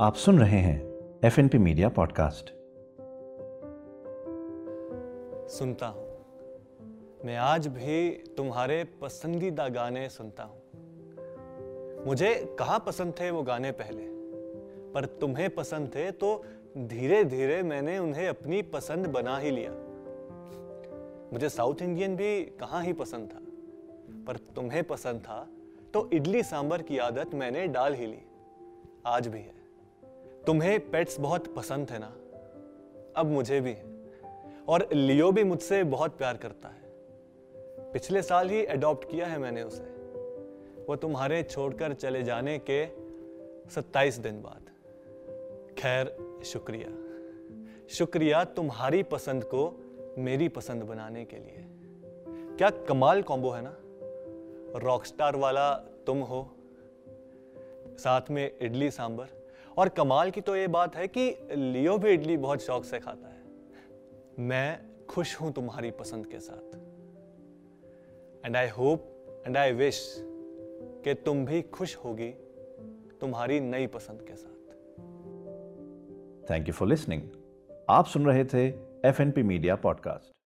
आप सुन रहे हैं F N P media podcast सुनता हूँ। मैं आज भी तुम्हारे पसंदीदा गाने सुनता हूँ। मुझे कहाँ पसंद थे वो गाने पहले? पर तुम्हें पसंद थे तो धीरे धीरे मैंने उन्हें अपनी पसंद बना ही लिया। मुझे साउथ इंडियन भी कहाँ ही पसंद था? पर तुम्हें पसंद था तो इडली सांबर की आदत मैंने डाल ही ली। आज भी है। तुम्हें पेट्स बहुत पसंद थे ना? अब मुझे भी और लियो भी मुझसे बहुत प्यार करता है। पिछले साल ही अडॉप्ट किया है मैंने उसे। वो तुम्हारे छोड़कर चले जाने के 27 दिन बाद। खैर, शुक्रिया। शुक्रिया तुम्हारी पसंद को मेरी पसंद बनाने के लिए। क्या कमाल कॉम्बो है ना? रॉकस्टार वाला तुम हो। साथ में इडली सांबर। और कमाल की तो ये बात है कि लियो भी इडली बहुत शौक से खाता है। मैं खुश हूँ तुम्हारी पसंद के साथ। And I hope and I wish कि तुम भी खुश होगी तुम्हारी नई पसंद के साथ। थैंक यू फॉर लिसनिंग आप सुन रहे थे F N P media podcast